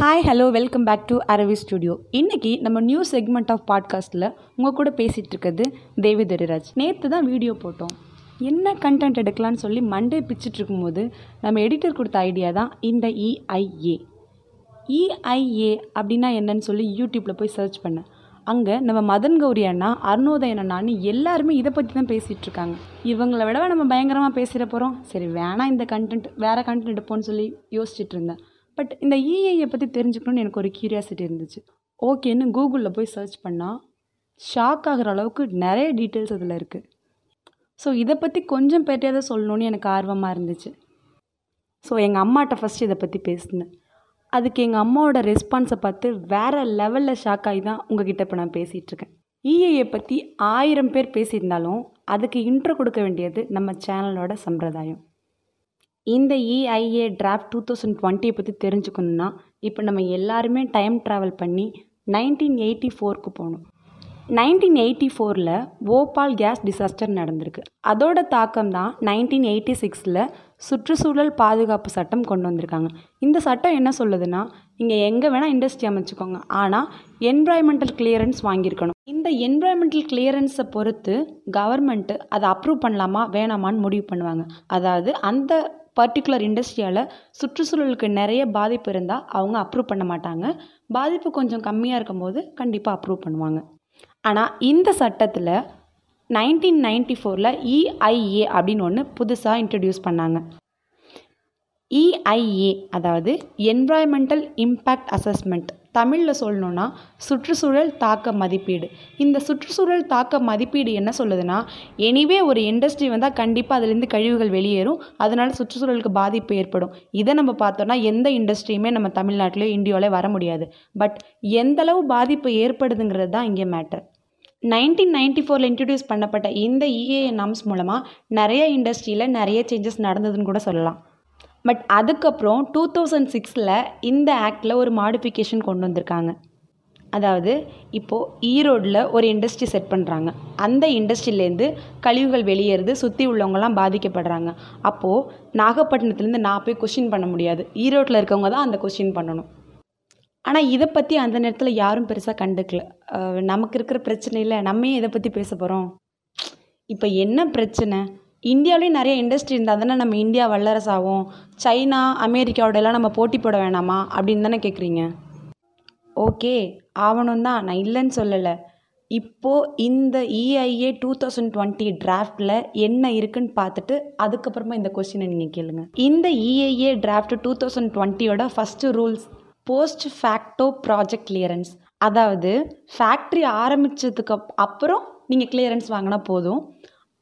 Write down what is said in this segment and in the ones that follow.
Hi hello welcome back to Aravi studio இன்றைக்கி நம்ம new segment of பாட்காஸ்ட்டில் உங்கள் கூட பேசிகிட்டு இருக்கிறது தேவி தரிராஜ் நேற்று தான் வீடியோ போட்டோம். என்ன கண்டென்ட் எடுக்கலாம்னு சொல்லி மண்டே பிச்சுட்டு இருக்கும்போது நம்ம எடிட்டர் கொடுத்த ஐடியா தான் இந்த இஐஏ இஐஏ அப்படின்னா என்னன்னு சொல்லி யூடியூப்பில் போய் சர்ச் பண்ணேன். அங்கே நம்ம மதன் கௌரி அண்ணா அருணோதய அண்ணான்னு எல்லாருமே இதை பற்றி தான் பேசிகிட்டு இருக்காங்க. இவங்கள விடவே நம்ம பயங்கரமாக பேசிட போகிறோம் சரி வேணாம் இந்த கண்டென்ட் வேறு கண்டென்ட் எடுப்போம்னு சொல்லி யோசிச்சுட்டு இருந்தேன். பட் இந்த இஐயை பற்றி தெரிஞ்சுக்கணும்னு எனக்கு ஒரு கியூரியாசிட்டி இருந்துச்சு. ஓகேன்னு கூகுளில் போய் சர்ச் பண்ணால் ஷாக் ஆகிற அளவுக்கு நிறைய டீட்டெயில்ஸ் அதில் இருக்குது ஸோ இதை பற்றி கொஞ்சம் பேர்ட்டையாவது சொல்லணும்னு எனக்கு ஆர்வமாக இருந்துச்சு. ஸோ எங்கள் அம்மாட்ட ஃபஸ்ட்டு இதை பற்றி பேசினேன். அதுக்கு எங்கள் அம்மாவோட ரெஸ்பான்ஸை பார்த்து வேறு லெவலில் ஷாக் ஆகி தான் உங்ககிட்ட இப்போ நான் பேசிகிட்ருக்கேன் இஏஏ பற்றி ஆயிரம் பேர் பேசியிருந்தாலும் அதுக்கு இன்ட்ரோ கொடுக்க வேண்டியது நம்ம சேனலோட சம்பிரதாயம். இந்த இஐஏ டிராஃப்ட் டூ தௌசண்ட் டுவெண்ட்டியை பற்றி தெரிஞ்சுக்கணுன்னா இப்போ நம்ம எல்லாருமே டைம் ட்ராவல் பண்ணி நைன்டீன் எயிட்டி ஃபோருக்கு போகணும். நைன்டீன் எயிட்டி ஃபோரில் ஓபால் கேஸ் டிசாஸ்டர் நடந்திருக்கு. அதோட தாக்கம் தான் நைன்டீன் எயிட்டி சிக்ஸில் சுற்றுச்சூழல் பாதுகாப்பு சட்டம் கொண்டு வந்திருக்காங்க. இந்த சட்டம் என்ன சொல்லுதுன்னா நீங்கள் எங்கே வேணால் இண்டஸ்ட்ரி அமைச்சுக்கோங்க. ஆனால் என்வாயன்மெண்டல் கிளியரன்ஸ் வாங்கியிருக்கணும். இந்த என்வாயன்மெண்டல் கிளியரன்ஸை பொறுத்து கவர்மெண்ட்டு அதை அப்ரூவ் பண்ணலாமா வேணாமான்னு முடிவு பண்ணுவாங்க. அதாவது அந்த பர்டிகுலர் இண்டஸ்ட்ரியால் சுற்றுச்சூழலுக்கு நிறைய பாதிப்பு இருந்தால் அவங்க அப்ரூவ் பண்ண மாட்டாங்க. பாதிப்பு கொஞ்சம் கம்மியாக இருக்கும்போது கண்டிப்பாக அப்ரூவ் பண்ணுவாங்க. ஆனால் இந்த சட்டத்தில் நைன்டீன் நைன்டி ஃபோரில் இஐஏ அப்படின்னு ஒன்று புதுசாக இன்ட்ரடியூஸ் பண்ணாங்க. இஐஏ அதாவது என்வாயன்மெண்டல் இம்பேக்ட் அசஸ்மெண்ட் தமிழில் சொல்லணுன்னா சுற்றுச்சூழல் தாக்க மதிப்பீடு. இந்த சுற்றுச்சூழல் தாக்க மதிப்பீடு என்ன சொல்லுதுன்னா எனிவே ஒரு இண்டஸ்ட்ரி வந்தால் கண்டிப்பாக அதுலேருந்து கழிவுகள் வெளியேறும். அதனால் சுற்றுச்சூழலுக்கு பாதிப்பு ஏற்படும். இதை நம்ம பார்த்தோன்னா எந்த இண்டஸ்ட்ரியுமே நம்ம தமிழ்நாட்டிலே இந்தியாவிலே வர முடியாது. பட் எந்தளவு பாதிப்பு ஏற்படுதுங்கிறது தான் இங்கே மேட்டர் நைன்டீன் நைன்டி ஃபோரில் இன்ட்ரடியூஸ் பண்ணப்பட்ட இந்த இஏஎன் நாம்ஸ் மூலமாக நிறைய இண்டஸ்ட்ரியில் நிறைய சேஞ்சஸ் நடந்ததுன்னு கூட சொல்லலாம். பட் அதுக்கப்புறம் டூ தௌசண்ட் சிக்ஸில் இந்த ஆக்டில் ஒரு மாடிஃபிகேஷன் கொண்டு வந்திருக்காங்க. அதாவது இப்போது ஈரோடில் ஒரு இண்டஸ்ட்ரி செட் பண்ணுறாங்க அந்த இண்டஸ்ட்ரியிலேருந்து கழிவுகள் வெளியேறுது சுற்றி உள்ளவங்கலாம் பாதிக்கப்படுறாங்க. அப்போது நாகப்பட்டினத்துலேருந்து நான் போய் கொஷின் பண்ண முடியாது. ஈரோட்டில் இருக்கவங்க தான் அந்த கொஷின் பண்ணணும். ஆனால் இதை பற்றி அந்த நேரத்தில் யாரும் பெருசாக கண்டுக்கல. நமக்கு இருக்கிற பிரச்சனையில் நம்ம இதை பற்றி பேச போகிறோம் இப்போ என்ன பிரச்சனை? இந்தியாவிலேயும் நிறைய இண்டஸ்ட்ரி இருந்தால் தானே நம்ம இந்தியா வல்லரசாகும். சைனா அமெரிக்காவோடலாம் நம்ம போட்டி போட வேணாமா? அப்படின்னு தானே கேட்குறீங்க ஓகே ஆவணம் தான். நான் இல்லைன்னு சொல்லலை. இப்போது இந்த இஐஏ டூ தௌசண்ட் டுவெண்ட்டி டிராஃப்டில் என்ன இருக்குன்னு பார்த்துட்டு அதுக்கப்புறமா இந்த கொஸ்டினை நீங்கள் கேளுங்க. இந்த EIA draft two thousand டுவெண்ட்டியோட first rules post facto project clearance அதாவது ஃபேக்ட்ரி ஆரம்பித்ததுக்கு அப்புறம் நீங்கள் கிளியரன்ஸ் வாங்கினா போதும்.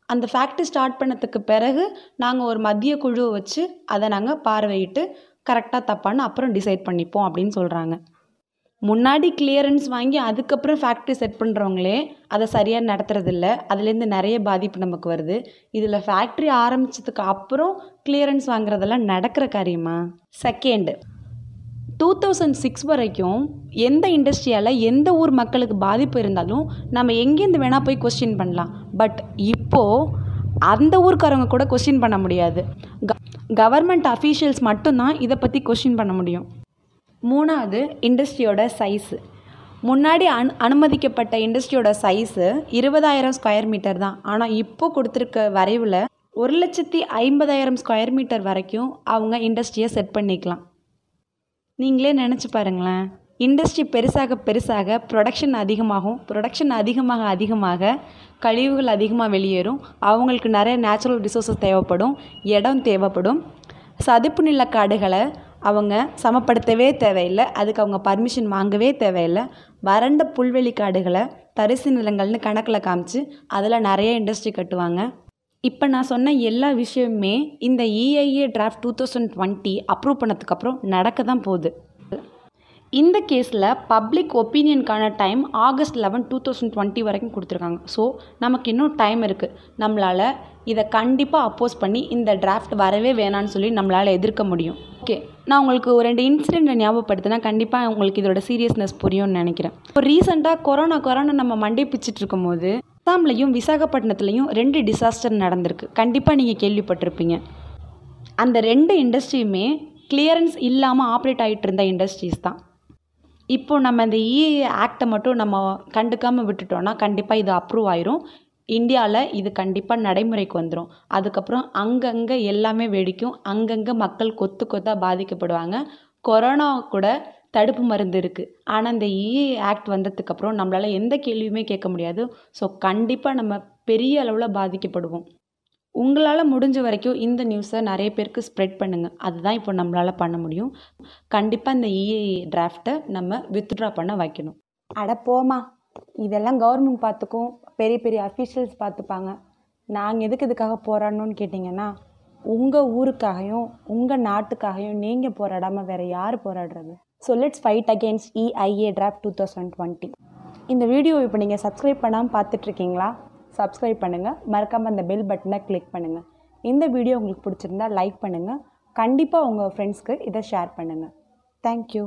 அந்த ஃபேக்ட்ரி ஸ்டார்ட் பண்ணதுக்கு பிறகு நாங்கள் ஒரு மத்திய குழுவை வச்சு அதை நாங்கள் பார்வையிட்டு கரெக்டாக தப்பான்னு அப்புறம் டிசைட் பண்ணிப்போம் அப்படின்னு சொல்கிறாங்க முன்னாடி கிளியரன்ஸ் வாங்கி அதுக்கப்புறம் ஃபேக்ட்ரி செட் பண்ணுறவங்களே அதை சரியாக நடத்துறதில்ல. அதுலேருந்து நிறைய பாதிப்பு நமக்கு வருது. இதில் ஃபேக்ட்ரி ஆரம்பித்ததுக்கு அப்புறம் கிளியரன்ஸ் வாங்குறதெல்லாம் நடக்கிற காரியமா? செகண்டு டூ தௌசண்ட் சிக்ஸ் வரைக்கும் எந்த இண்டஸ்ட்ரியால் எந்த ஊர் மக்களுக்கு பாதிப்பு இருந்தாலும் நம்ம எங்கேருந்து வேணால் போய் கொஸ்டின் பண்ணலாம். பட் இப்போது அந்த ஊருக்காரவங்க கூட கொஸ்டின் பண்ண முடியாது. க கவர்மெண்ட் அஃபீஷியல்ஸ் மட்டும்தான் இதை பற்றி கொஸ்டின் பண்ண முடியும். மூணாவது இண்டஸ்ட்ரியோட சைஸு முன்னாடி அனு அனுமதிக்கப்பட்ட இண்டஸ்ட்ரியோட சைஸு இருபதாயிரம் ஸ்கொயர் மீட்டர் தான். ஆனால் இப்போ கொடுத்துருக்க வரைவில் ஒரு லட்சத்தி ஐம்பதாயிரம் ஸ்கொயர் மீட்டர் வரைக்கும் அவங்க இண்டஸ்ட்ரியை செட் பண்ணிக்கலாம். நீங்களே நினச்சி பாருங்களேன். இண்டஸ்ட்ரி பெருசாக பெருசாக ப்ரொடக்ஷன் அதிகமாகும். ப்ரொடக்ஷன் அதிகமாக அதிகமாக கழிவுகள் அதிகமாக வெளியேறும். அவங்களுக்கு நிறைய நேச்சுரல் ரிசோர்ஸஸ் தேவைப்படும். இடம் தேவைப்படும். சதுப்பு நில காடுகளை அவங்க சமப்படுத்தவே தேவையில்லை. அதுக்கு அவங்க பர்மிஷன் வாங்கவே தேவையில்லை. வறண்ட புல்வெளி காடுகளை தரிசு நிலங்கள்னு கணக்கில் காமிச்சு அதில் நிறைய இண்டஸ்ட்ரி கட்டுவாங்க. இப்போ நான் சொன்ன எல்லா விஷயமுமே இந்த EIA draft two thousand twenty approve பண்ணதுக்கப்புறம் நடக்க தான் போகுது. இந்த கேஸில் public ஒப்பீனியனுக்கான time August eleven two thousand twenty வரைக்கும் கொடுத்துருக்காங்க. ஸோ நமக்கு இன்னும் டைம் இருக்குது நம்மளால் இதை கண்டிப்பாக அப்போஸ் பண்ணி இந்த டிராஃப்ட் வரவே வேணான்னு சொல்லி நம்மளால் எதிர்க்க முடியும். ஓகே நான் உங்களுக்கு ஒரு ரெண்டு இன்சிடெண்ட்டை ஞாபகப்படுத்தினா கண்டிப்பாக உங்களுக்கு இதோட சீரியஸ்னஸ் புரியும்னு நினைக்கிறேன். இப்போ ரீசெண்டாக கொரோனா கொரோனா நம்ம மண்டே பிச்சுட்டு இருக்கும்போது அஸ்ஸாம்லேயும் விசாகப்பட்டினத்துலேயும் ரெண்டு டிசாஸ்டர் நடந்திருக்கு. கண்டிப்பாக நீங்கள் கேள்விப்பட்டிருப்பீங்க. அந்த ரெண்டு இண்டஸ்ட்ரியுமே கிளியரன்ஸ் இல்லாமல் ஆப்ரேட் ஆகிட்டு இருந்த இண்டஸ்ட்ரீஸ் தான். இப்போ நம்ம இந்த இ ஆக்டை மட்டும் நம்ம கண்டுக்காமல் விட்டுட்டோம்னா கண்டிப்பாக இது அப்ரூவ் ஆயிரும். இந்தியாவில் இது கண்டிப்பாக நடைமுறைக்கு வந்துடும் அதுக்கப்புறம் அங்கங்கே எல்லாமே வெடிக்கும். அங்கங்கே மக்கள் கொத்து கொத்தாக பாதிக்கப்படுவாங்க. கொரோனா கூட தடுப்பு மருந்து இருக்குது ஆனால் இந்த e இஏ ஆக்ட் வந்ததுக்கப்புறம் நம்மளால் எந்த கேள்வியுமே கேட்க முடியாது. ஸோ கண்டிப்பாக நம்ம பெரிய அளவில் பாதிக்கப்படுவோம். உங்களால் முடிஞ்ச வரைக்கும் இந்த நியூஸை நிறைய பேருக்கு ஸ்ப்ரெட் பண்ணுங்கள் அதுதான் இப்போ நம்மளால் பண்ண முடியும். கண்டிப்பாக இந்த e இஏ டிராஃப்டை நம்ம வித்ட்ரா பண்ண வைக்கணும். அட போமா இதெல்லாம் கவர்மெண்ட் பார்த்துக்கும். பெரிய பெரிய அஃபீஷியல்ஸ் பார்த்துப்பாங்க. நாங்கள் எதுக்கு இதுக்காக போராடணும்னு கேட்டிங்கன்னா உங்கள் ஊருக்காகவும் உங்கள் நாட்டுக்காகவும் நீங்கள் போராடாமல் வேறு யார் போராடுறது? So let's fight against EIA draft two thousand twenty இந்த வீடியோ இப்போ நீங்கள் சப்ஸ்கிரைப் பண்ணாமல் பார்த்துட்ருக்கீங்களா? சப்ஸ்கிரைப் பண்ணுங்கள் மறக்காமல் அந்த பெல் பட்டனை கிளிக் பண்ணுங்கள் இந்த வீடியோ உங்களுக்கு பிடிச்சிருந்தா லைக் பண்ணுங்கள் கண்டிப்பாக உங்கள் ஃப்ரெண்ட்ஸ்க்கு இதை ஷேர் பண்ணுங்கள் தேங்க்யூ